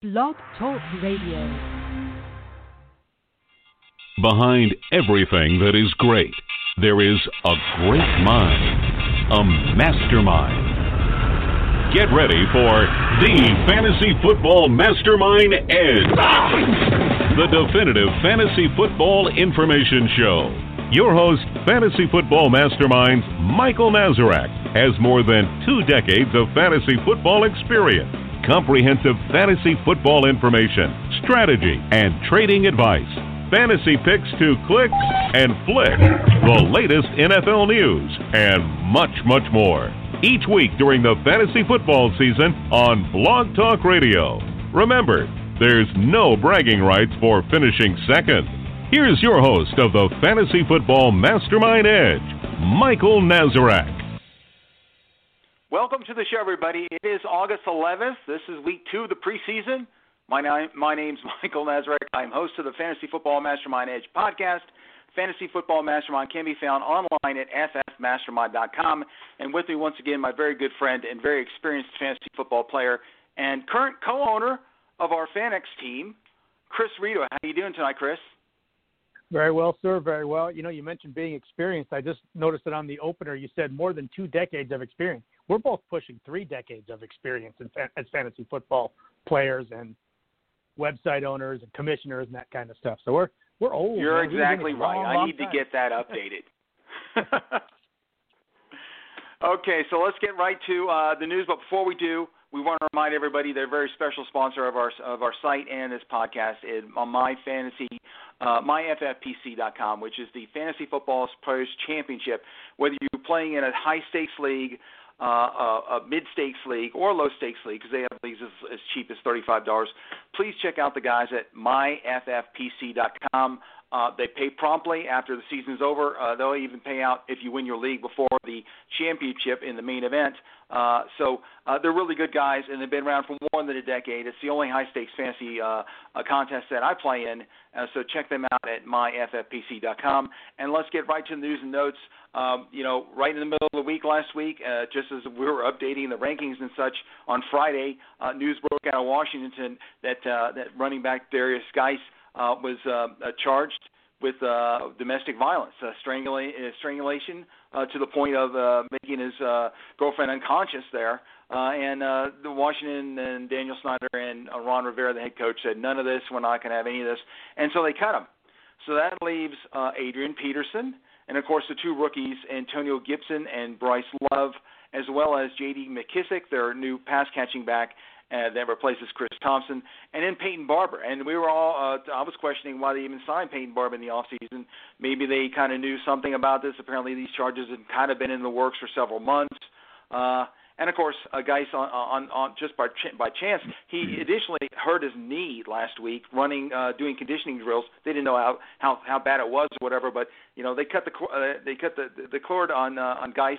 Blog Talk Radio. Behind everything that is great, there is a great mind, a mastermind. Get ready for the Fantasy Football Mastermind Edge, the definitive fantasy football information show. Your host, Fantasy Football Mastermind Michael Nazarek, has more than two decades of fantasy football experience comprehensive fantasy football information, strategy, and trading advice. Fantasy picks to click and flick, the latest NFL news, and much, much more. Each week during the fantasy football season on Blog Talk Radio. Remember, there's no bragging rights for finishing second. Here's your host of the Fantasy Football Mastermind Edge, Michael Nazarek. Welcome to the show, everybody. It is August 11th. This is week two of the preseason. My name, my Michael Nazarek. I'm host of the Fantasy Football Mastermind Edge podcast. Fantasy Football Mastermind can be found online at ffmastermind.com. And with me once again, my very good friend and very experienced fantasy football player and current co-owner of our Fanex team, Chris Rito. How are you doing tonight, Chris? Very well, sir. Very well. You know, you mentioned being experienced. I just noticed that on the opener, you said more than two decades of experience. We're both pushing three decades of experience in, as fantasy football players and website owners and commissioners and that kind of stuff. So we're we're old. You're man. exactly right. I need time. to get that updated. okay, so let's get right to uh, the news. But before we do, we want to remind everybody they're a very special sponsor of our of our site and this podcast is on my fantasy uh, myffpc.com, which is the fantasy football players championship. Whether you're playing in a high stakes league, uh, a, a mid stakes league, or low stakes league, because they have leagues as, as cheap as thirty five dollars, please check out the guys at myffpc.com. Uh, they pay promptly after the season's over. Uh, they'll even pay out if you win your league before the championship in the main event. Uh, so uh, they're really good guys, and they've been around for more than a decade. It's the only high stakes fantasy uh, uh, contest that I play in. Uh, so check them out at myffpc.com. And let's get right to the news and notes. Um, you know, right in the middle of the week last week, uh, just as we were updating the rankings and such on Friday, uh, news broke out of Washington that uh, that running back Derrius Guice uh, was uh, uh, charged with uh, domestic violence, uh, strangula- uh, strangulation uh, to the point of uh, making his uh, girlfriend unconscious there. Uh, and uh, the Washington and Daniel Snyder and uh, Ron Rivera, the head coach, said none of this. We're not going to have any of this, and so they cut him. So that leaves uh, Adrian Peterson, and of course the two rookies, Antonio Gibson and Bryce Love, as well as J.D. McKissic, their new pass catching back, uh, that replaces Chris Thompson, and then Peyton Barber. And we were all, uh, I was questioning why they even signed Peyton Barber in the offseason. Maybe they kind of knew something about this. Apparently, these charges had kind of been in the works for several months. Uh, and of course, uh, Guice on, on, on just by ch- by chance, he additionally hurt his knee last week running, uh, doing conditioning drills. They didn't know how how how bad it was or whatever, but you know they cut the uh, they cut the the cord on uh, on Guice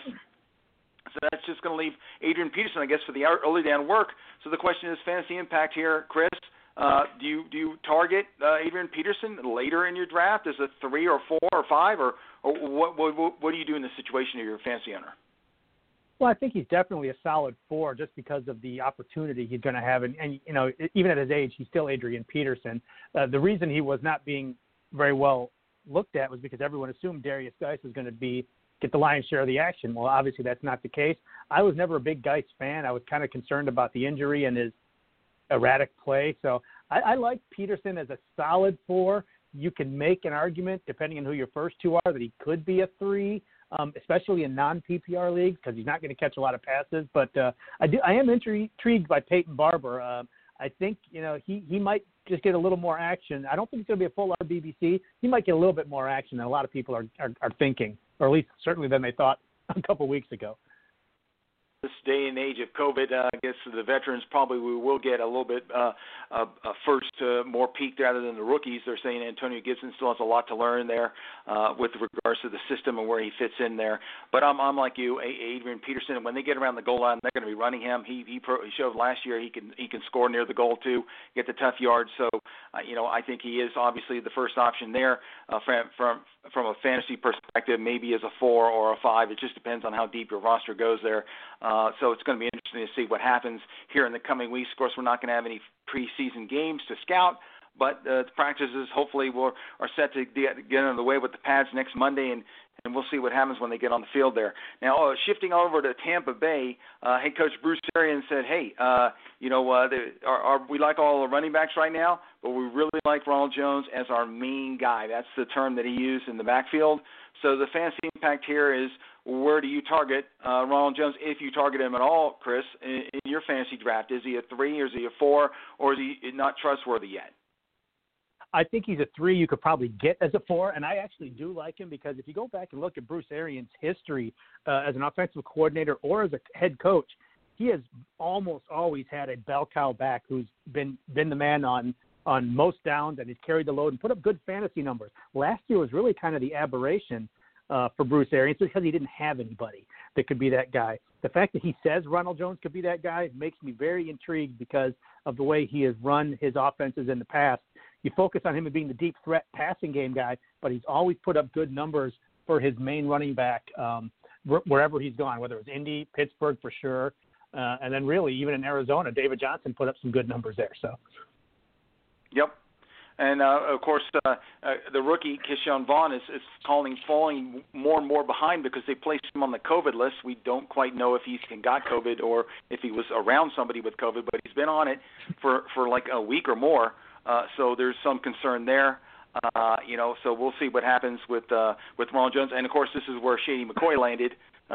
so that's just going to leave Adrian Peterson, I guess, for the early down work. So the question is, fantasy impact here, Chris. Uh, do you do you target uh, Adrian Peterson later in your draft as a three or four or five, or, or what, what what do you do in this situation if you're a fantasy owner? Well, I think he's definitely a solid four just because of the opportunity he's going to have, and, and you know, even at his age, he's still Adrian Peterson. Uh, the reason he was not being very well looked at was because everyone assumed Derrius Guice was going to be get the lion's share of the action. Well, obviously that's not the case. I was never a big Guice fan. I was kind of concerned about the injury and his erratic play. So I, I like Peterson as a solid four. You can make an argument, depending on who your first two are, that he could be a three, um, especially in non PPR leagues, because he's not going to catch a lot of passes. But uh, I do, I am intri- intrigued by Peyton Barber. Uh, I think you know he he might just get a little more action. I don't think he's going to be a full RBBC. He might get a little bit more action than a lot of people are are, are thinking, or at least certainly than they thought a couple weeks ago this day and age of COVID, uh, I guess the veterans probably we will get a little bit uh, first uh, more peaked rather than the rookies. They're saying Antonio Gibson still has a lot to learn there uh, with regards to the system and where he fits in there. But I'm, I'm like you, Adrian Peterson. When they get around the goal line, they're going to be running him. He he, pro, he showed last year he can he can score near the goal too, get the tough yards. So uh, you know I think he is obviously the first option there uh, from from from a fantasy perspective, maybe as a four or a five. It just depends on how deep your roster goes there. Uh, so it's going to be interesting to see what happens here in the coming weeks. Of course, we're not going to have any preseason games to scout, but uh, the practices hopefully will are set to get, get the way with the pads next Monday, and and we'll see what happens when they get on the field there. Now, uh, shifting over to Tampa Bay, uh, head coach Bruce Arians said, "Hey, uh, you know, uh, the, are, are, we like all the running backs right now, but we really like Ronald Jones as our main guy. That's the term that he used in the backfield. So the fantasy impact here is where do you target uh, Ronald Jones if you target him at all, Chris, in, in your fantasy draft? Is he a three, or is he a four, or is he not trustworthy yet?" I think he's a three you could probably get as a four, and I actually do like him because if you go back and look at Bruce Arians' history uh, as an offensive coordinator or as a head coach, he has almost always had a bell cow back who's been been the man on on most downs and he's carried the load and put up good fantasy numbers. Last year was really kind of the aberration uh, for Bruce Arians because he didn't have anybody that could be that guy. The fact that he says Ronald Jones could be that guy makes me very intrigued because of the way he has run his offenses in the past you focus on him as being the deep threat passing game guy, but he's always put up good numbers for his main running back um, wherever he's gone, whether it was Indy, Pittsburgh for sure, uh, and then really even in Arizona, David Johnson put up some good numbers there. So. Yep. And uh, of course, uh, uh, the rookie Ke'Shawn Vaughn is, is calling falling more and more behind because they placed him on the COVID list. We don't quite know if he's got COVID or if he was around somebody with COVID, but he's been on it for for like a week or more. Uh, so there's some concern there. Uh, you know, so we'll see what happens with uh, with Ronald Jones, and of course, this is where Shady McCoy landed.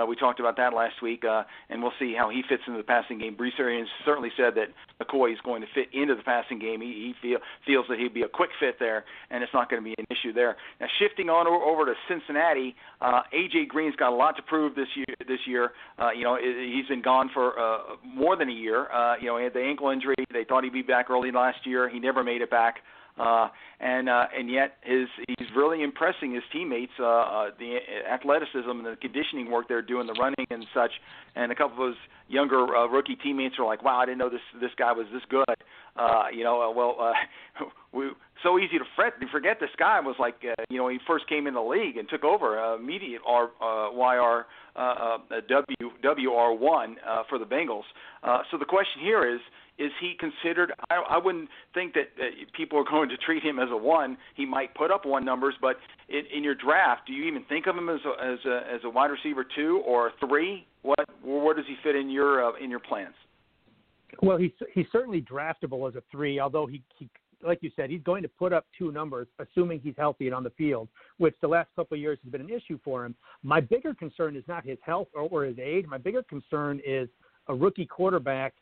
We talked about that last week, uh, and we'll see how he fits into the passing game. Bruce Arians certainly said that McCoy is going to fit into the passing game. He, he feel, feels that he'd be a quick fit there, and it's not going to be an issue there. Now, shifting on over to Cincinnati, uh, AJ Green's got a lot to prove this year. This year, uh, you know, he's been gone for uh, more than a year. Uh, you know, he had the ankle injury. They thought he'd be back early last year. He never made it back. Uh, and uh, and yet his he's really impressing his teammates. Uh, uh, the athleticism and the conditioning work they're doing, the running and such. And a couple of his younger uh, rookie teammates are like, "Wow, I didn't know this this guy was this good." Uh, you know, uh, well, uh, we so easy to fret to forget this guy was like, uh, you know, he first came in the league and took over uh, immediate R uh, YR uh, uh, W WR one uh, for the Bengals. Uh, so the question here is is he considered? I, I wouldn't think that uh, people are going to treat him as a one. He might put up one numbers, but in, in your draft, do you even think of him as a, as a as a wide receiver two or three? What where does he fit in your uh, in your plans? Well, he's he's certainly draftable as a three, although he, he like you said, he's going to put up two numbers, assuming he's healthy and on the field, which the last couple of years has been an issue for him. My bigger concern is not his health or, or his age. My bigger concern is a rookie quarterback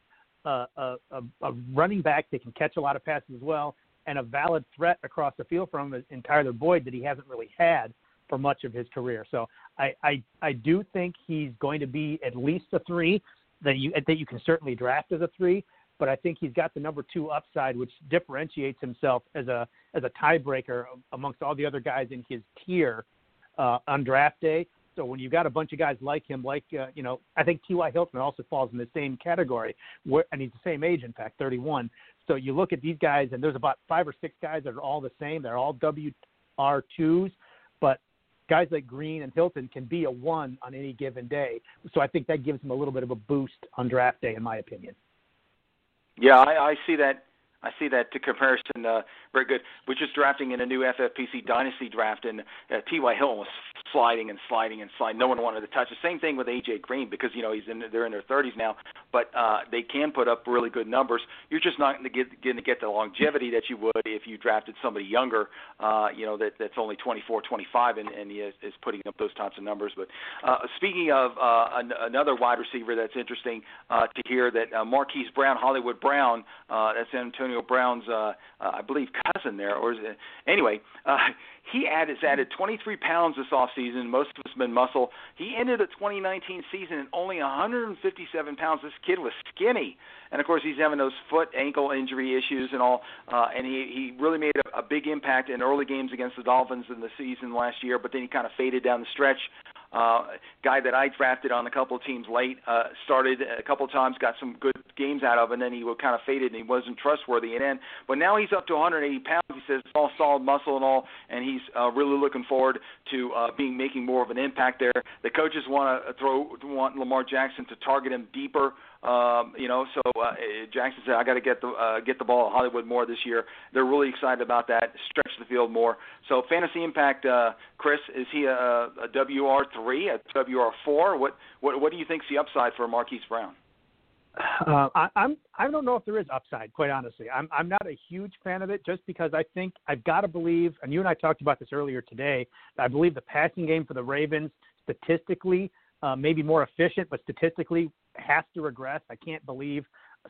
a, a, a running back that can catch a lot of passes as well, and a valid threat across the field from him in Tyler Boyd that he hasn't really had for much of his career. So I, I I do think he's going to be at least a three that you that you can certainly draft as a three. But I think he's got the number two upside, which differentiates himself as a as a tiebreaker amongst all the other guys in his tier uh, on draft day. So when you've got a bunch of guys like him, like uh, you know, I think T.Y. Hilton also falls in the same category, where, and he's the same age, in fact, 31. So you look at these guys, and there's about five or six guys that are all the same. They're all WR2s, but guys like Green and Hilton can be a one on any given day. So I think that gives him a little bit of a boost on draft day, in my opinion. Yeah, I, I see that I see that to comparison uh, very good. We're just drafting in a new FFPC Dynasty draft, and uh, T.Y. Hill was sliding and sliding and sliding. No one wanted to touch. The same thing with A.J. Green because you know he's in they're in their 30s now, but uh, they can put up really good numbers. You're just not going to get get the longevity that you would if you drafted somebody younger. Uh, you know that that's only 24, 25, and, and he is, is putting up those types of numbers. But uh, speaking of uh, an, another wide receiver that's interesting uh, to hear that uh, Marquise Brown, Hollywood Brown, uh, that's Antonio Brown's, uh, uh, I believe, cousin there, or is it? Anyway, uh, he added, has added 23 pounds this off season. Most of it's been muscle. He ended the 2019 season at only 157 pounds. This kid was skinny, and of course he's having those foot ankle injury issues and all. Uh, and he he really made a, a big impact in early games against the Dolphins in the season last year, but then he kind of faded down the stretch. Uh, guy that I drafted on a couple of teams late, uh, started a couple of times, got some good games out of, and then he was kind of faded and he wasn't trustworthy. And then, but now he's up to 180 pounds. He says it's all solid muscle and all, and he's uh, really looking forward to uh, being making more of an impact there. The coaches want to throw want Lamar Jackson to target him deeper. Um, you know, so uh, Jackson said, "I got to get the uh, get the ball at Hollywood more this year." They're really excited about that. Stretch the field more. So, fantasy impact, uh, Chris, is he a, a WR three, a WR four? What what what do you think's the upside for Marquise Brown? Uh, I, I'm I don't know if there is upside. Quite honestly, I'm I'm not a huge fan of it just because I think I've got to believe, and you and I talked about this earlier today. I believe the passing game for the Ravens statistically uh, maybe more efficient, but statistically has to regress. I can't believe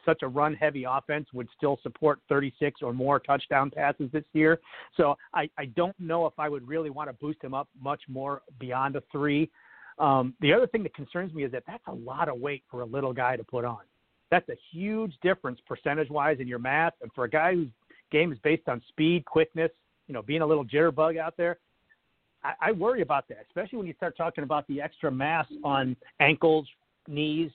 such a run heavy offense would still support 36 or more touchdown passes this year. So I, I don't know if I would really want to boost him up much more beyond a three. Um, the other thing that concerns me is that that's a lot of weight for a little guy to put on. That's a huge difference percentage wise in your math. And for a guy whose game is based on speed, quickness, you know, being a little jitterbug out there, I, I worry about that, especially when you start talking about the extra mass on ankles, knees,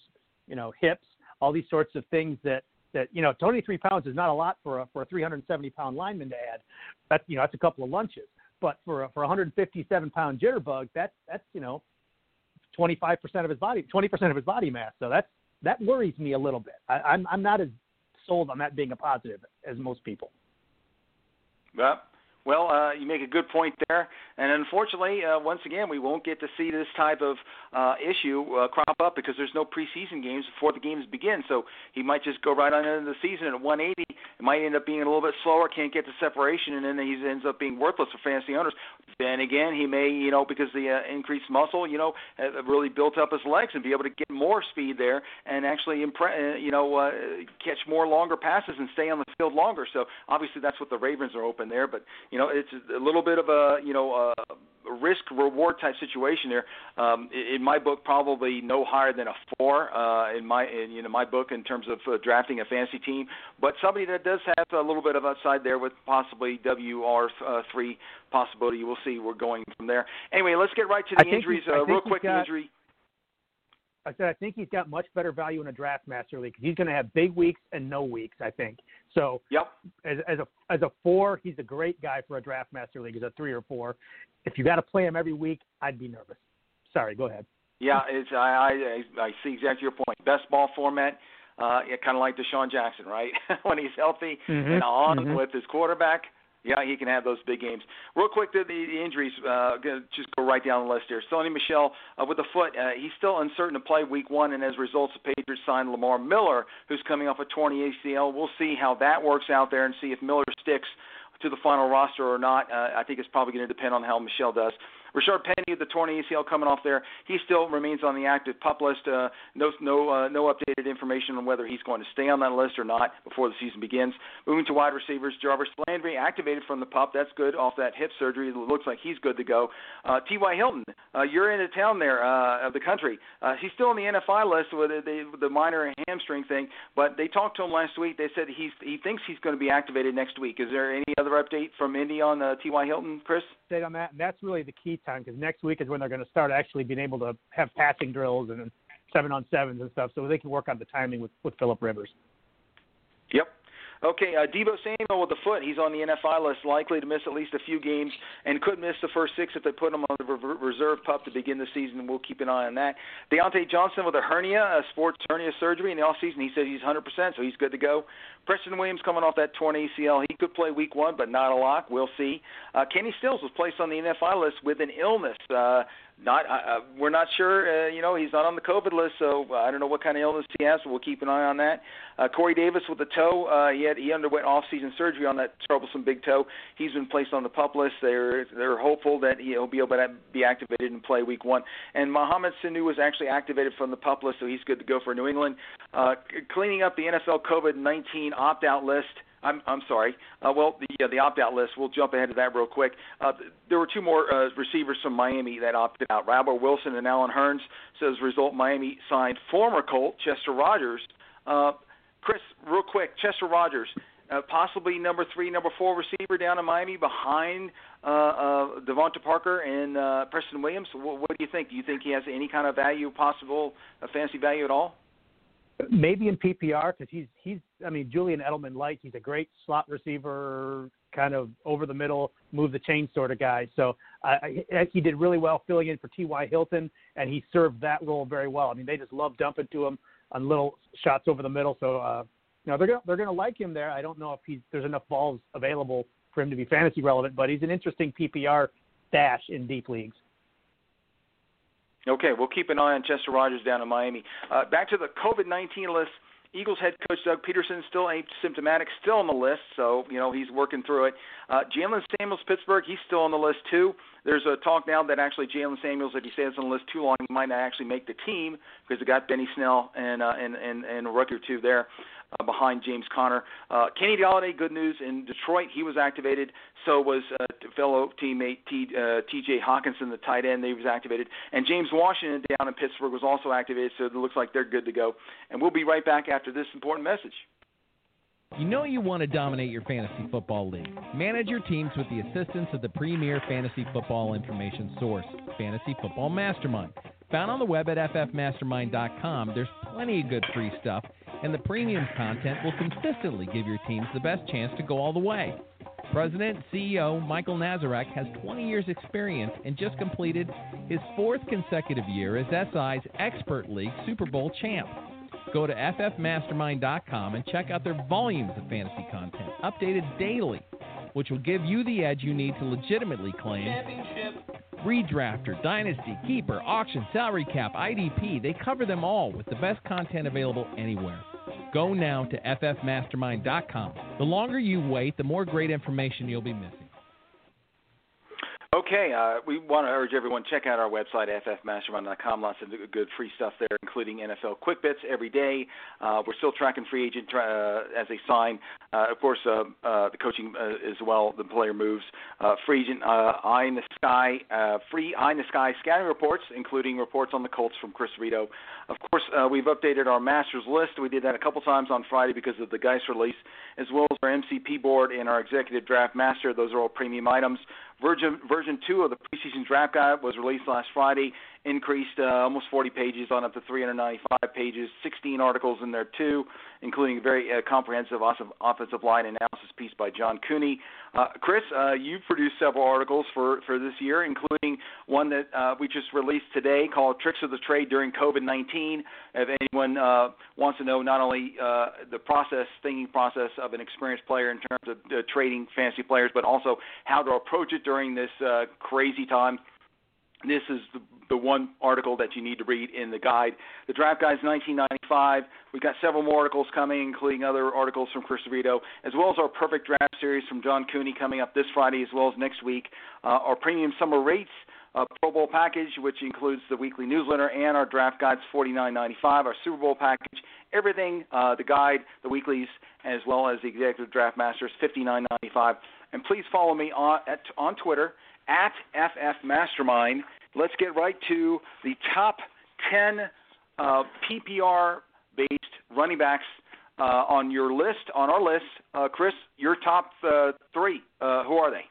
you know, hips, all these sorts of things that that you know, 23 pounds is not a lot for a for a 370 pound lineman to add. That's you know, that's a couple of lunches. But for a, for a 157 pound jitterbug, that's that's you know, 25 percent of his body, 20 percent of his body mass. So that's that worries me a little bit. I, I'm I'm not as sold on that being a positive as most people. Well, well, uh, you make a good point there, and unfortunately, uh, once again, we won't get to see this type of uh, issue uh, crop up because there's no preseason games before the games begin. So he might just go right on into the season at 180. It might end up being a little bit slower, can't get the separation, and then he ends up being worthless for fantasy owners. Then again, he may, you know, because the uh, increased muscle, you know, really built up his legs and be able to get more speed there and actually, impre- uh, you know, uh, catch more longer passes and stay on the field longer. So obviously, that's what the Ravens are open there, but. You you know, it's a little bit of a you know a risk reward type situation there. Um, in my book, probably no higher than a four uh, in my in you know my book in terms of uh, drafting a fantasy team, but somebody that does have a little bit of upside there with possibly WR uh, three possibility. We'll see. We're going from there. Anyway, let's get right to the injuries. Uh, real quick, got, injury. I said I think he's got much better value in a draft master league he's going to have big weeks and no weeks. I think so. Yep. As, as a as a four, he's a great guy for a draft master league. As a three or four, if you got to play him every week, I'd be nervous. Sorry, go ahead. Yeah, it's I I, I see exactly your point. Best ball format. Uh, kind of like DeSean Jackson, right? when he's healthy mm-hmm. and on mm-hmm. with his quarterback, yeah, he can have those big games. Real quick, the, the injuries. Uh, gonna just go right down the list here. Sony Michel uh, with the foot. Uh, he's still uncertain to play Week One, and as a result, the Patriots signed Lamar Miller, who's coming off a torn ACL. We'll see how that works out there, and see if Miller sticks to the final roster or not. Uh, I think it's probably going to depend on how Michel does. Rashaad Penny, of the torn ACL coming off there, he still remains on the active pup list. Uh, no, no, uh, no updated information on whether he's going to stay on that list or not before the season begins. Moving to wide receivers, Jarvis Landry activated from the pup. That's good off that hip surgery. It looks like he's good to go. Uh, T.Y. Hilton, uh, you're in the town there uh, of the country. Uh, he's still on the NFI list with the, the, the minor hamstring thing, but they talked to him last week. They said he's he thinks he's going to be activated next week. Is there any other update from Indy on uh, T.Y. Hilton, Chris? Update on that, and that's really the key time because next week is when they're going to start actually being able to have passing drills and seven on sevens and stuff, so they can work on the timing with with Philip Rivers. Yep, Okay, uh, Deebo Samuel with the foot. He's on the NFI list, likely to miss at least a few games, and could miss the first six if they put him on the reserve pup to begin the season. We'll keep an eye on that. Diontae Johnson with a hernia, a sports hernia surgery in the offseason. He said he's 100%, so he's good to go. Preston Williams coming off that torn ACL. He could play week one, but not a lock. We'll see. Uh, Kenny Stills was placed on the NFI list with an illness. Uh, not uh, we're not sure. Uh, you know, he's not on the COVID list, so uh, I don't know what kind of illness he has. So we'll keep an eye on that. Uh, Corey Davis with the toe. Uh, he had he underwent off-season surgery on that troublesome big toe. He's been placed on the pup list. They're they're hopeful that he'll be able to be activated and play week one. And Mohamed Sanu was actually activated from the pup list, so he's good to go for New England. Uh, cleaning up the NFL COVID-19 opt-out list. I'm I'm sorry. Uh, well, the uh, the opt-out list. We'll jump ahead to that real quick. Uh, there were two more uh, receivers from Miami that opted out: Rabbo Wilson and Allen Hurns. So as a result, Miami signed former Colt Chester Rogers. Uh, Chris, real quick, Chester Rogers, uh, possibly number three, number four receiver down in Miami behind uh, uh, DeVante Parker and uh, Preston Williams. What, what do you think? Do you think he has any kind of value, possible uh, fantasy value at all? Maybe in PPR because he's he's I mean Julian Edelman like he's a great slot receiver, kind of over the middle, move the chain sort of guy. So uh, he did really well filling in for T.Y. Hilton, and he served that role very well. I mean they just love dumping to him on little shots over the middle. So uh, you know they're gonna, they're going to like him there. I don't know if he's there's enough balls available for him to be fantasy relevant, but he's an interesting PPR stash in deep leagues. Okay, we'll keep an eye on Chester Rogers down in Miami. Uh, back to the COVID 19 list. Eagles head coach Doug Pederson still asymptomatic, still on the list, so you know he's working through it. Uh, Jaylen Samuels, Pittsburgh, he's still on the list too. There's a talk now that actually Jaylen Samuels, if he stays on the list too long, he might not actually make the team because they got Benny Snell and uh, and and and a rookie or two there uh, behind James Conner. Uh, Kenny Golladay, good news in Detroit. He was activated. So was uh, fellow teammate T, uh, T.J. Hockenson, the tight end. He was activated, and James Washington down in Pittsburgh was also activated. So it looks like they're good to go. And we'll be right back after this important message. You know you want to dominate your fantasy football league. Manage your teams with the assistance of the premier fantasy football information source, Fantasy Football Mastermind. Found on the web at ffmastermind.com, there's plenty of good free stuff and the premium content will consistently give your teams the best chance to go all the way. President CEO Michael Nazarek has 20 years' experience and just completed his fourth consecutive year as SI's Expert League Super Bowl champ. Go to ffmastermind.com and check out their volumes of fantasy content, updated daily, which will give you the edge you need to legitimately claim championship. redrafter, dynasty, keeper, auction, salary cap, IDP. They cover them all with the best content available anywhere. Go now to ffmastermind.com. The longer you wait, the more great information you'll be missing. Okay, uh, we want to urge everyone check out our website ffmastermind.com. Lots of good free stuff there, including NFL quick bits every day. Uh, we're still tracking free agent uh, as they sign. Uh, of course, uh, uh, the coaching as well. The player moves. free agent eye in the sky, free eye in the sky scouting reports, including reports on the Colts from Chris Rito. Of course, we've updated our masters list. We did that a couple times on Friday because of the Guice release, as well as our MCP board and our executive draft master. Those are all premium items. Version version two of the preseason draft guide was released last Friday, increased uh, almost 40 pages on up to 395 pages, 16 articles in there too, including a very uh, comprehensive offensive line analysis piece by John Cooney. Uh, Chris, uh, you produced several articles for for this year, including one that uh, we just released today called "Tricks of the Trade During COVID-19." If anyone uh, wants to know not only uh, the process, thinking process of an experienced player in terms of uh, trading fantasy players, but also how to approach it during this uh, crazy time this is the, the one article that you need to read in the guide. The draft guide is 1995. We've got several more articles coming, including other articles from Chris Rito, as well as our perfect draft series from John Cooney coming up this Friday, as well as next week. Uh, our premium summer rates. Uh, Pro Bowl package, which includes the weekly newsletter and our draft guides, forty nine ninety five. Our Super Bowl package, everything, uh, the guide, the weeklies, as well as the executive draft masters, fifty nine ninety five. And please follow me on at, on Twitter at FF Mastermind. Let's get right to the top 10 uh, PPR based running backs uh, on your list, on our list. Uh, Chris, your top uh, three, uh, who are they?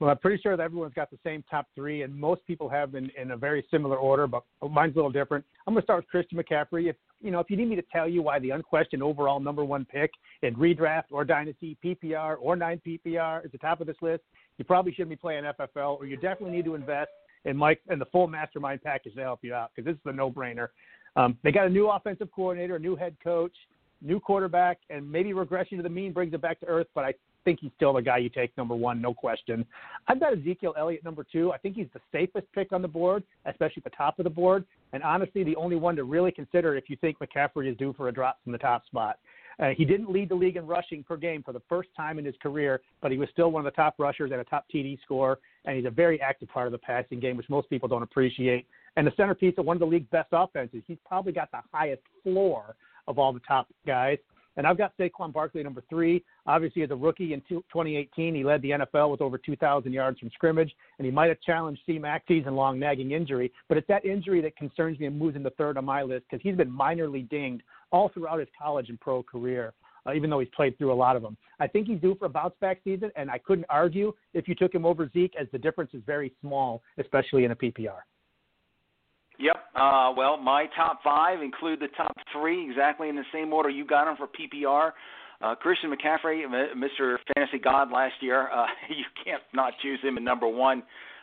Well, I'm pretty sure that everyone's got the same top three, and most people have in, in a very similar order, but mine's a little different. I'm going to start with Christian McCaffrey. If you know, if you need me to tell you why the unquestioned overall number one pick in redraft or dynasty, PPR or nine PPR is the top of this list, you probably shouldn't be playing FFL, or you definitely need to invest in Mike and the full mastermind package to help you out because this is a no-brainer. Um, they got a new offensive coordinator, a new head coach, new quarterback, and maybe regression to the mean brings it back to earth. But I think he's still the guy you take number one, no question. I've got Ezekiel Elliott number two. I think he's the safest pick on the board, especially at the top of the board, and honestly the only one to really consider if you think McCaffrey is due for a drop from the top spot. Uh, he didn't lead the league in rushing per game for the first time in his career, but he was still one of the top rushers and a top TD scorer, and he's a very active part of the passing game, which most people don't appreciate. And the centerpiece of one of the league's best offenses. He's probably got the highest floor of all the top guys. And I've got Saquon Barkley number three. Obviously, as a rookie in 2018, he led the NFL with over 2,000 yards from scrimmage, and he might have challenged C-Mac season-long nagging injury. But it's that injury that concerns me and moves him to third on my list because he's been minorly dinged all throughout his college and pro career. Uh, even though he's played through a lot of them. I think he's due for a bounce back season, and I couldn't argue if you took him over Zeke, as the difference is very small, especially in a PPR. Yep. Uh, well, my top five include the top three exactly in the same order you got them for PPR. Uh, Christian McCaffrey, Mr. Fantasy God last year, uh, you can't not choose him in number one.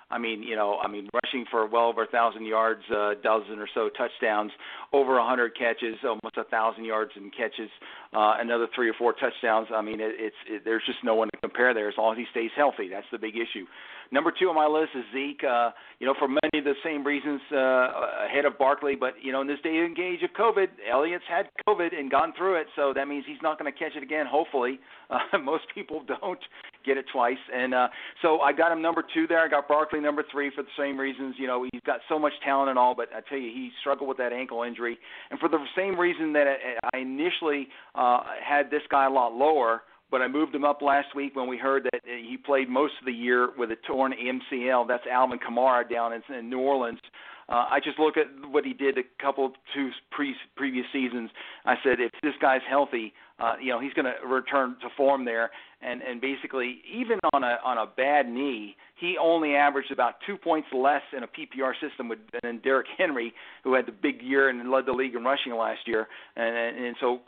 I mean, you know, I mean, rushing for well over a thousand yards, a uh, dozen or so touchdowns, over a hundred catches, almost a thousand yards in catches, uh, another three or four touchdowns. I mean, it, it's it, there's just no one to compare there as long as he stays healthy. That's the big issue. Number two on my list is Zeke. Uh, you know, for many of the same reasons uh, ahead of Barkley, but you know, in this day and age of COVID, Elliott's had COVID and gone through it, so that means he's not going to catch it again. Hopefully, uh, most people don't get it twice, and uh, so I got him number two there. I got Barkley number three for the same reasons. You know, he's got so much talent and all, but I tell you, he struggled with that ankle injury, and for the same reason that I initially uh, had this guy a lot lower but I moved him up last week when we heard that he played most of the year with a torn MCL. That's Alvin Kamara down in, in New Orleans. Uh, I just look at what he did a couple two pre- previous seasons. I said if this guy's healthy, uh, you know he's going to return to form there and and basically even on a on a bad knee, he only averaged about two points less in a PPR system with, than Derrick Henry, who had the big year and led the league in rushing last year. And and, and so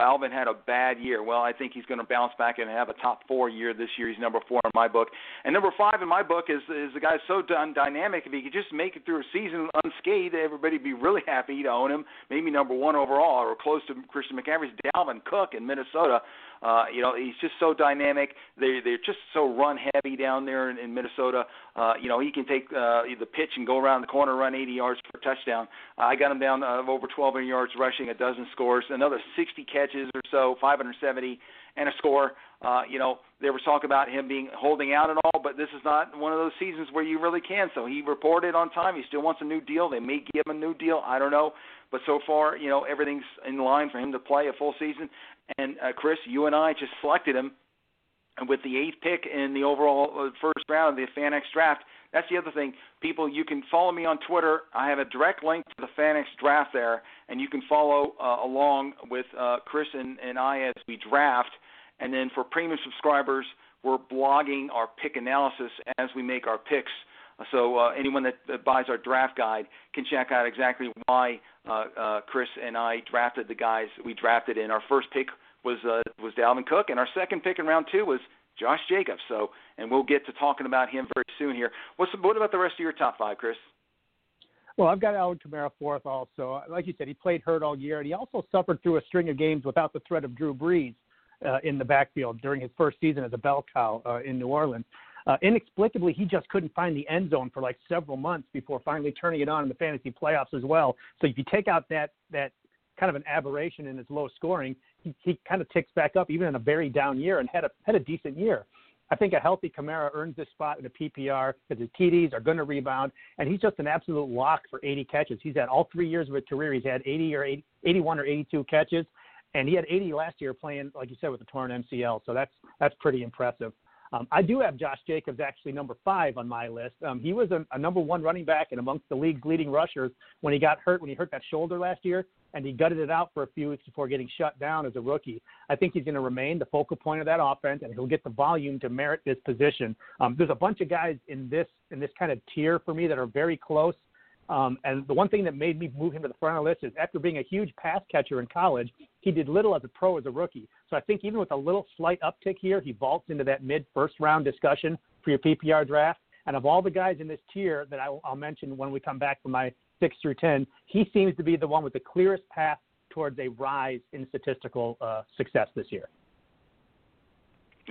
Alvin had a bad year. Well, I think he's going to bounce back and have a top four year this year. He's number four in my book, and number five in my book is is the guy so done dynamic. If he could just make it through a season unscathed, everybody'd be really happy to own him. Maybe number one overall or close to Christian McCaffrey's Dalvin Cook in Minnesota. Uh, you know, he's just so dynamic. They they're just so run heavy down there in, in Minnesota. Uh, you know, he can take uh, the pitch and go around the corner, run 80 yards for a touchdown. I got him down uh, over 1,200 yards rushing, a dozen scores, another 60 catches or so, 570, and a score. Uh, you know, there was talk about him being holding out and all, but this is not one of those seasons where you really can. So he reported on time. He still wants a new deal. They may give him a new deal. I don't know. But so far, you know, everything's in line for him to play a full season. And uh, Chris, you and I just selected him with the eighth pick in the overall uh, first round of the FanX draft. That's the other thing. People, you can follow me on Twitter. I have a direct link to the FanX draft there, and you can follow uh, along with uh, Chris and, and I as we draft. And then for premium subscribers, we're blogging our pick analysis as we make our picks. So uh, anyone that, that buys our draft guide can check out exactly why uh, uh, Chris and I drafted the guys we drafted in. Our first pick was uh, was Dalvin Cook, and our second pick in round two was Josh Jacobs. So, and we'll get to talking about him very soon here. What's what about the rest of your top five, Chris? Well, I've got Alvin Kamara fourth also. Like you said, he played hurt all year, and he also suffered through a string of games without the threat of Drew Brees uh, in the backfield during his first season as a bell cow uh, in New Orleans. Uh, inexplicably, he just couldn't find the end zone for like several months before finally turning it on in the fantasy playoffs as well. So if you take out that that kind of an aberration in his low scoring, he, kind of ticks back up even in a very down year and had a had a decent year. I think a healthy Kamara earns this spot in a PPR because his TDs are going to rebound, and he's just an absolute lock for 80 catches. He's had all three years of his career. He's had 80 or 80, 81 or 82 catches, and he had 80 last year playing, like you said, with a torn MCL. So that's that's pretty impressive. Um, I do have Josh Jacobs actually number five on my list. Um, he was a, a number one running back and amongst the league's leading rushers when he got hurt, when he hurt that shoulder last year, and he gutted it out for a few weeks before getting shut down as a rookie. I think he's going to remain the focal point of that offense, and he'll get the volume to merit this position. Um, there's a bunch of guys in this in this kind of tier for me that are very close. Um, and the one thing that made me move him to the front of the list is after being a huge pass catcher in college, he did little as a pro as a rookie. So I think even with a little slight uptick here, he vaults into that mid first round discussion for your PPR draft. And of all the guys in this tier that I, will mention when we come back from my six through 10, he seems to be the one with the clearest path towards a rise in statistical uh, success this year.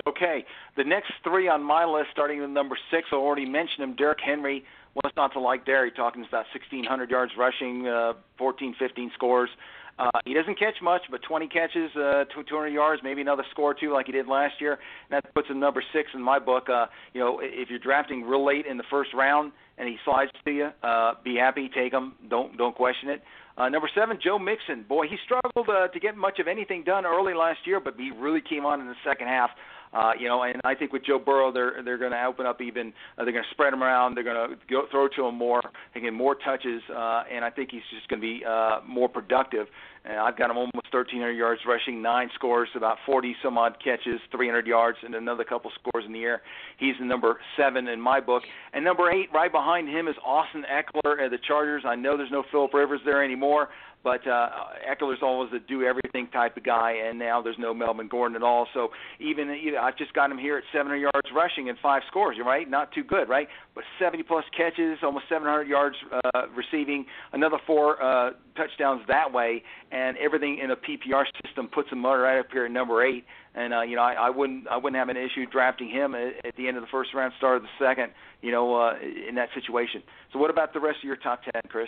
Okay, the next three on my list, starting with number six, I already mentioned him, Derrick Henry. What's not to like there? He talking about 1,600 yards rushing, uh, 14, 15 scores. Uh, he doesn't catch much, but 20 catches, uh, 200 yards, maybe another score or two like he did last year. And that puts him number six in my book. Uh, you know, if you're drafting real late in the first round and he slides to you, uh, be happy, take him. Don't don't question it. Uh, number seven, Joe Mixon. Boy, he struggled uh, to get much of anything done early last year, but he really came on in the second half. Uh, you know, and I think with Joe Burrow, they're they're going to open up even. Uh, they're going to spread him around. They're going to throw to him more, get more touches, uh, and I think he's just going to be uh, more productive. And I've got him almost 1,300 yards rushing, nine scores, about 40 some odd catches, 300 yards, and another couple scores in the air. He's the number seven in my book. And number eight, right behind him, is Austin Ekeler at the Chargers. I know there's no Philip Rivers there anymore, but uh, Ekeler's always a do everything type of guy, and now there's no Melvin Gordon at all. So even you know, I've just got him here at 700 yards rushing and five scores. Right, not too good, right? But 70 plus catches, almost 700 yards uh, receiving, another four uh, touchdowns that way, and everything in a PPR system puts him right up here at number eight. And uh, you know, I, I wouldn't, I wouldn't have an issue drafting him at, at the end of the first round, start of the second. You know, uh, in that situation. So, what about the rest of your top ten, Chris?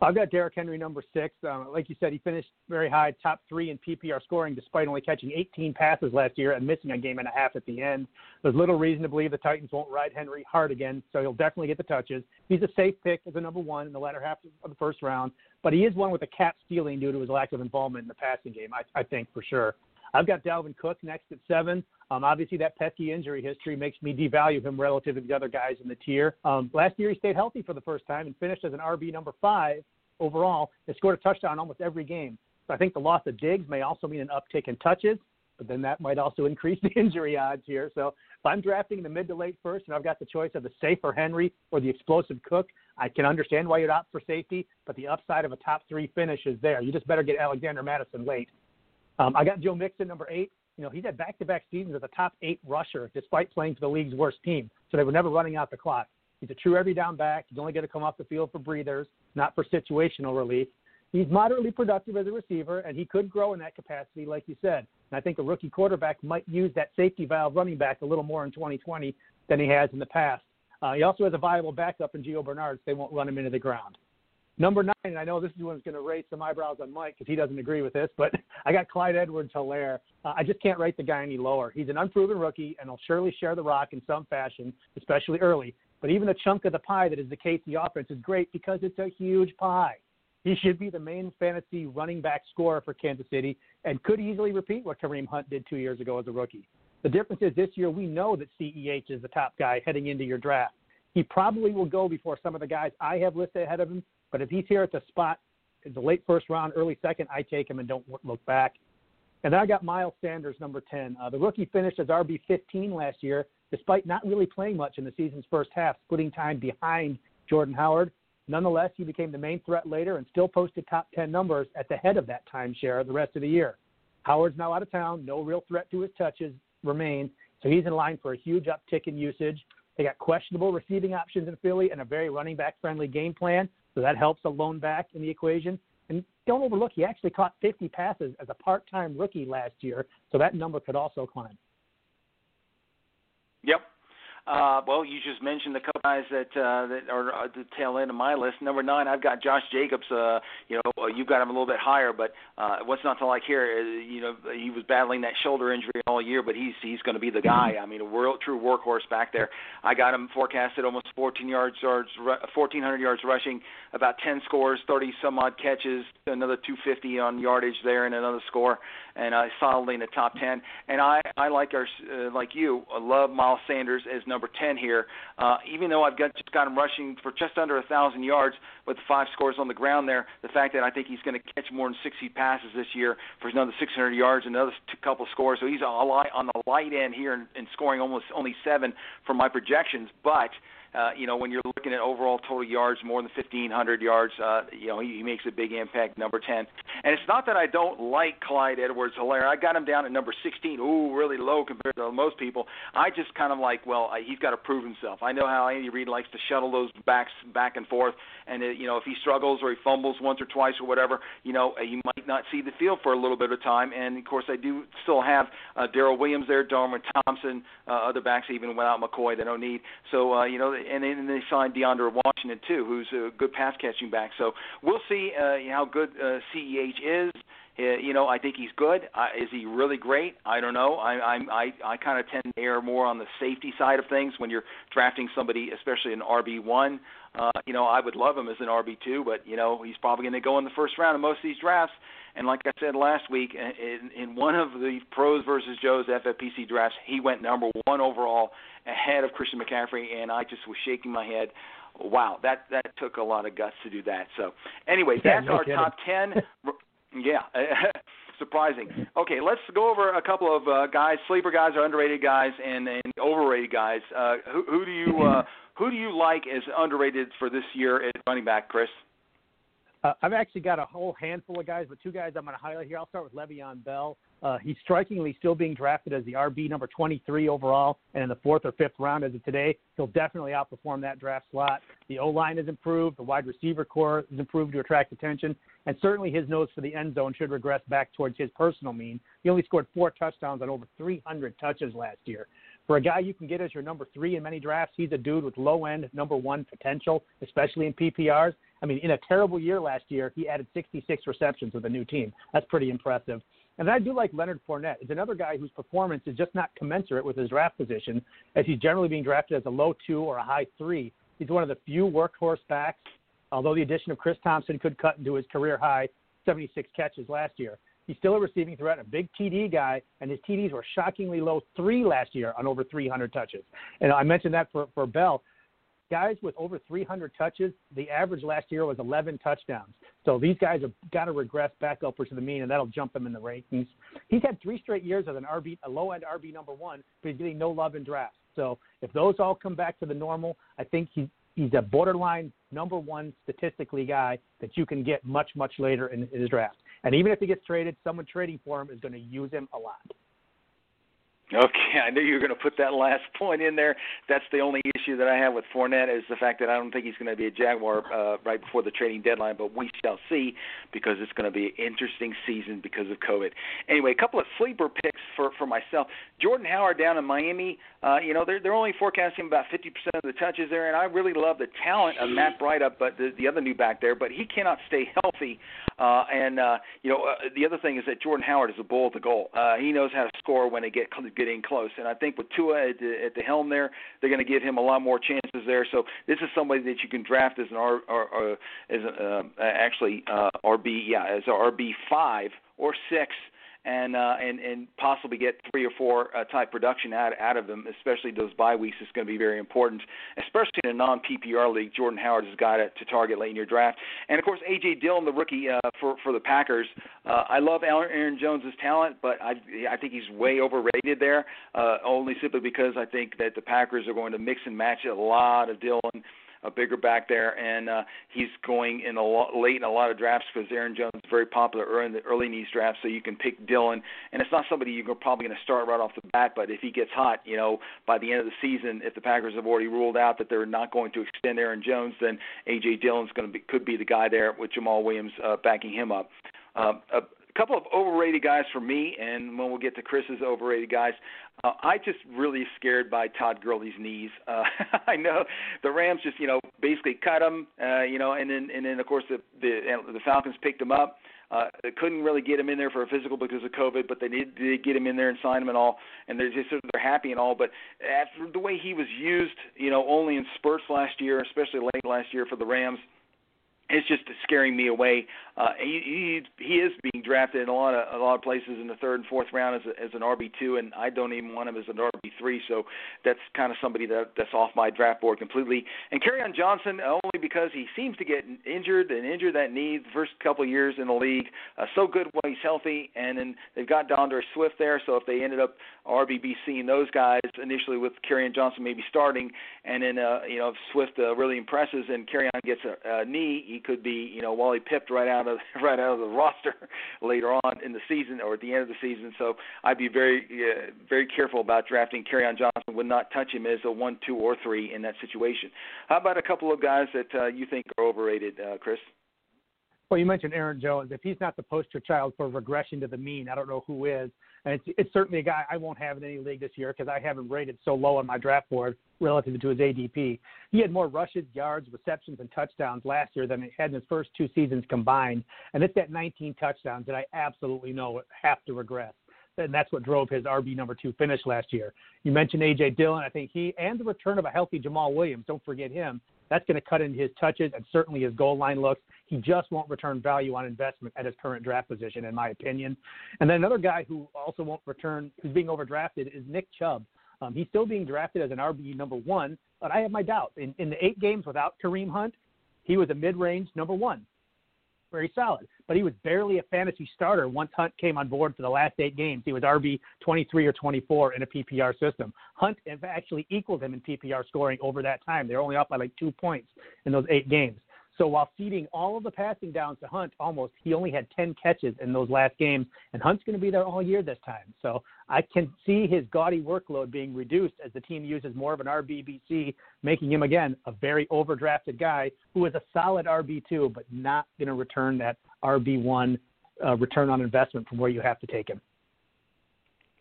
I've got Derrick Henry number six. Um, like you said, he finished very high, top three in PPR scoring, despite only catching 18 passes last year and missing a game and a half at the end. There's little reason to believe the Titans won't ride Henry hard again, so he'll definitely get the touches. He's a safe pick as a number one in the latter half of the first round, but he is one with a cap stealing due to his lack of involvement in the passing game, I, I think for sure. I've got Dalvin Cook next at seven. Um, obviously, that pesky injury history makes me devalue him relative to the other guys in the tier. Um, last year, he stayed healthy for the first time and finished as an RB number five overall. They scored a touchdown almost every game. So I think the loss of Diggs may also mean an uptick in touches, but then that might also increase the injury odds here. So if I'm drafting in the mid to late first and I've got the choice of the safer Henry or the explosive Cook, I can understand why you'd opt for safety, but the upside of a top three finish is there. You just better get Alexander Mattison late. Um, I got Joe Mixon, number eight. You know, he's had back-to-back seasons as a top eight rusher despite playing for the league's worst team. So they were never running out the clock. He's a true every down back. He's only going to come off the field for breathers, not for situational relief. He's moderately productive as a receiver, and he could grow in that capacity, like you said. And I think a rookie quarterback might use that safety valve running back a little more in 2020 than he has in the past. Uh, he also has a viable backup in Gio Bernard, so they won't run him into the ground. Number nine, and I know this is one's going to raise some eyebrows on Mike because he doesn't agree with this, but I got Clyde Edwards Helaire. Uh, I just can't rate the guy any lower. He's an unproven rookie, and he'll surely share the rock in some fashion, especially early. But even the chunk of the pie that is the KC offense is great because it's a huge pie. He should be the main fantasy running back scorer for Kansas City and could easily repeat what Kareem Hunt did two years ago as a rookie. The difference is this year we know that CEH is the top guy heading into your draft. He probably will go before some of the guys I have listed ahead of him, but if he's here at the spot in the late first round, early second, I take him and don't look back. And then I got Miles Sanders, number 10. Uh, the rookie finished as RB 15 last year, despite not really playing much in the season's first half, splitting time behind Jordan Howard. Nonetheless, he became the main threat later and still posted top 10 numbers at the head of that timeshare the rest of the year. Howard's now out of town. No real threat to his touches remain, so he's in line for a huge uptick in usage. They got questionable receiving options in Philly and a very running back friendly game plan, so that helps a lone back in the equation. And don't overlook, he actually caught 50 passes as a part time rookie last year, so that number could also climb. Yep, uh, well, you just mentioned a couple guys that uh, that are at the tail end of my list. Number nine, I've got Josh Jacobs. Uh, you know, uh, you've got him a little bit higher, but uh, what's not to like here? Is, you know, he was battling that shoulder injury all year, but he's he's going to be the guy. I mean, a real true workhorse back there. I got him forecasted almost 14 yards, yards, 1,400 yards rushing, about 10 scores, 30 some odd catches, another 250 on yardage there, and another score, and uh, solidly in the top 10. And I I like our uh, like you, I love Miles Sanders as number 10 here. Uh, even though I've got just got him rushing for just under a thousand yards with five scores on the ground there, the fact that I think he's going to catch more than 60 passes this year for another 600 yards, and another couple scores. So he's on the light end here and, and scoring almost only seven for my projections, but uh, you know, when you're looking at overall total yards, more than 1,500 yards, uh, you know, he, he makes a big impact, number 10. And it's not that I don't like Clyde Edwards Helaire. I got him down at number 16. Ooh, really low compared to most people. I just kind of like, well, I, he's got to prove himself. I know how Andy Reid likes to shuttle those backs back and forth. And, uh, you know, if he struggles or he fumbles once or twice or whatever, you know, he might not see the field for a little bit of time. And, of course, I do still have uh, Darrel Williams there, Darwin Thompson, uh, other backs even without McCoy they don't need. So, uh, you know, and then they signed DeAndre Washington too, who's a good pass catching back. So we'll see uh, how good uh, CEH is. Uh, you know, I think he's good. Uh, is he really great? I don't know. I I'm, I I kind of tend to err more on the safety side of things when you're drafting somebody, especially an RB one. Uh, you know, I would love him as an RB two, but you know, he's probably going to go in the first round of most of these drafts. And like I said last week, in, in one of the pros versus Joe's FFPC drafts, he went number one overall ahead of Christian McCaffrey, and I just was shaking my head. Wow, that that took a lot of guts to do that. So, anyway, Yeah, that's no our kidding. top ten. yeah, surprising. Okay, let's go over a couple of uh, guys, sleeper guys, or underrated guys, and, and overrated guys. Uh, who, who do you uh, who do you like as underrated for this year at running back, Chris? Uh, I've actually got a whole handful of guys, but two guys I'm going to highlight here. I'll start with Le'Veon Bell. Uh, he's strikingly still being drafted as the RB number 23 overall, and in the fourth or fifth round as of today, he'll definitely outperform that draft slot. The O line has improved, the wide receiver core has improved to attract attention, and certainly his nose for the end zone should regress back towards his personal mean. He only scored four touchdowns on over 300 touches last year. For a guy you can get as your number three in many drafts, he's a dude with low end number one potential, especially in PPRs. I mean, in a terrible year last year, he added 66 receptions with a new team. That's pretty impressive. And I do like Leonard Fournette. It's another guy whose performance is just not commensurate with his draft position, as he's generally being drafted as a low two or a high three. He's one of the few workhorse backs, although the addition of Chris Thompson could cut into his career high 76 catches last year. He's still a receiving threat, a big TD guy, and his TDs were shockingly low three last year on over 300 touches. And I mentioned that for, for Bell guys with over 300 touches, the average last year was 11 touchdowns. So these guys have got to regress back upwards to the mean, and that'll jump them in the rankings. He's had three straight years as an RB, a low end RB number one, but he's getting no love in drafts. So if those all come back to the normal, I think he's he's a borderline number one statistically guy that you can get much much later in his draft. And even if he gets traded, someone trading for him is going to use him a lot. Okay, I knew you were going to put that last point in there. That's the only issue that I have with Fournette is the fact that I don't think he's going to be a Jaguar uh, right before the trading deadline, but we shall see because it's going to be an interesting season because of COVID. Anyway, a couple of sleeper picks for for myself. Jordan Howard down in Miami. Uh, you know, they're they're only forecasting about 50% of the touches there, and I really love the talent of Matt Breida, but the, the other new back there, but he cannot stay healthy. Uh, and uh, you know, uh, the other thing is that Jordan Howard is a bull at the goal. Uh, he knows how to score when they get getting close, and I think with Tua at at the helm there, they're going to give him a lot more chances there. So this is somebody that you can draft as an R, or, or as a, uh, actually uh, RB, yeah, as a RB five or six and uh, and and possibly get three or four uh, type production out out of them, especially those bye weeks is going to be very important, especially in a non PPR league. Jordan Howard has got to, to target late in your draft, and of course AJ Dillon, the rookie uh, for for the Packers. Uh, I love Aaron Jones's talent, but I I think he's way overrated there, uh, only simply because I think that the Packers are going to mix and match a lot of Dillon a bigger back there, and uh, he's going in a lot, late in a lot of drafts because Aaron Jones is very popular early in the early in these drafts. So you can pick Dillon, and it's not somebody you're probably going to start right off the bat. But if he gets hot, you know, by the end of the season, if the Packers have already ruled out that they're not going to extend Aaron Jones, then AJ Dillon's going to be could be the guy there with Jamaal Williams uh, backing him up. Um, a couple of overrated guys for me, and when we'll get to Chris's overrated guys, uh, I just really scared by Todd Gurley's knees. Uh, I know the Rams just you know basically cut him, uh, you know, and then and then of course the the, the Falcons picked him up. Uh, they couldn't really get him in there for a physical because of COVID, but they did, did get him in there and sign him and all, and they're just they're happy and all. But after the way he was used, you know, only in spurts last year, especially late last year for the Rams, it's just scaring me away. Uh, he, he he is being drafted in a lot of a lot of places in the third and fourth round as a, as an RB two, and I don't even want him as an RB three. So that's kind of somebody that that's off my draft board completely. And Kerryon Johnson only because he seems to get injured and injured that knee the first couple of years in the league. Uh, so good when he's healthy, and then they've got D'Andre Swift there. So if they ended up RBB seeing those guys initially with Kerryon Johnson maybe starting, and then uh, you know if Swift uh, really impresses and on gets a, a knee he could be, you know, Wally pipped right out of right out of the roster later on in the season or at the end of the season. So I'd be very uh, very careful about drafting Kerryon Johnson. Would not touch him as a one, two, or three in that situation. How about a couple of guys that uh, you think are overrated, uh, Chris? Well, you mentioned Aaron Jones. If he's not the poster child for regression to the mean, I don't know who is. And it's, it's certainly a guy I won't have in any league this year because I have him rated so low on my draft board relative to his ADP. He had more rushes, yards, receptions, and touchdowns last year than he had in his first two seasons combined. And it's that 19 touchdowns that I absolutely know have to regress and that's what drove his RB number two finish last year. You mentioned AJ Dillon. I think he and the return of a healthy Jamaal Williams. Don't forget him. That's going to cut into his touches and certainly his goal line looks. He just won't return value on investment at his current draft position, in my opinion. And then another guy who also won't return, who's being overdrafted, is Nick Chubb. Um, he's still being drafted as an RB number one, but I have my doubts. In, in the eight games without Kareem Hunt, he was a mid-range number one very solid. But he was barely a fantasy starter once Hunt came on board for the last eight games. He was RB 23 or 24 in a PPR system. Hunt actually equaled him in PPR scoring over that time. They're only up by like two points in those eight games. So while ceding all of the passing downs to Hunt, almost he only had 10 catches in those last games, and Hunt's going to be there all year this time. So I can see his gaudy workload being reduced as the team uses more of an RBBC, making him again a very overdrafted guy who is a solid RB2, but not going to return that RB1 uh, return on investment from where you have to take him.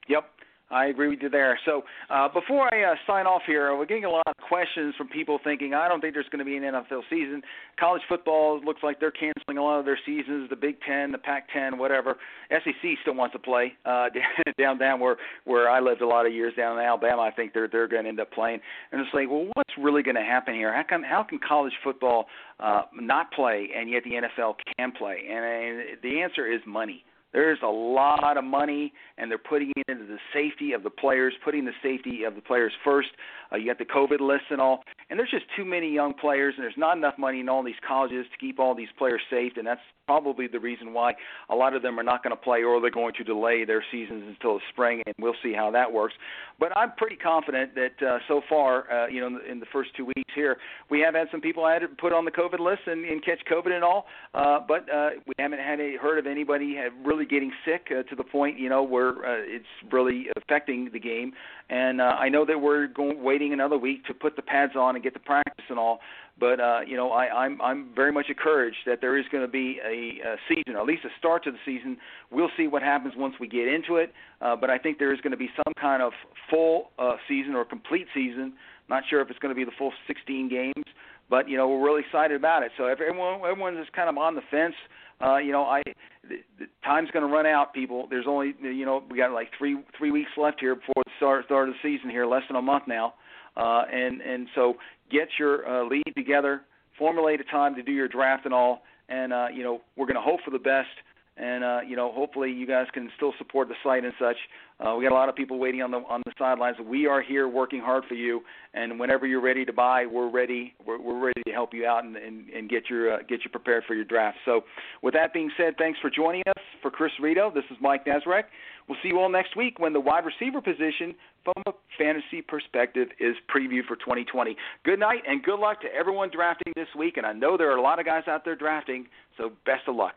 Yep, I agree with you there. So uh, before I uh, sign off here, we're getting a lot of questions from people thinking, I don't think there's going to be an NFL season. College football looks like they're canceling a lot of their seasons. The Big Ten, the Pac-10, whatever. SEC still wants to play uh, down down where where I lived a lot of years down in Alabama. I think they're they're going to end up playing. And it's like, well, what's really going to happen here? How can how can college football uh, not play and yet the NFL can play? And, and the answer is money there's a lot of money, and they're putting it into the safety of the players, putting the safety of the players first. Uh, you got the COVID list and all, and there's just too many young players, and there's not enough money in all these colleges to keep all these players safe, and that's probably the reason why a lot of them are not going to play or they're going to delay their seasons until the spring, and we'll see how that works. But I'm pretty confident that uh, so far, uh, you know, in the, in the first two weeks here, we have had some people to put on the COVID list and, and catch COVID and all, uh, but uh, we haven't had any, heard of anybody really getting sick uh, to the point, you know, where uh, it's really affecting the game. And uh, I know that we're going waiting another week to put the pads on and get the practice and all. But uh, you know, I, I'm I'm very much encouraged that there is going to be a, a season, at least a start to the season. We'll see what happens once we get into it. Uh, but I think there is going to be some kind of full uh, season or complete season. Not sure if it's going to be the full 16 games, but you know we're really excited about it. So if everyone everyone is kind of on the fence, uh, you know I the, the time's going to run out, people. There's only you know we got like three three weeks left here before the start start of the season here, less than a month now. Uh, and and so get your uh, lead together, formulate a time to do your draft and all, and uh, you know we're going to hope for the best, and uh, you know hopefully you guys can still support the site and such. Uh, we got a lot of people waiting on the on the sidelines. We are here working hard for you, and whenever you're ready to buy, we're ready. We're, we're ready to help you out and, and, and get your uh, get you prepared for your draft. So, with that being said, thanks for joining us. For Chris Rito, this is Mike Nazarek. We'll see you all next week when the wide receiver position, from a fantasy perspective, is previewed for 2020. Good night and good luck to everyone drafting this week. And I know there are a lot of guys out there drafting, so best of luck.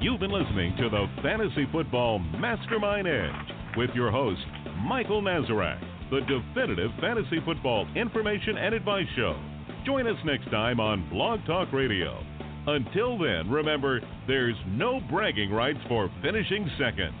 You've been listening to the Fantasy Football Mastermind Edge with your host, Michael Nazarek, the definitive fantasy football information and advice show. Join us next time on Blog Talk Radio. Until then, remember, there's no bragging rights for finishing second.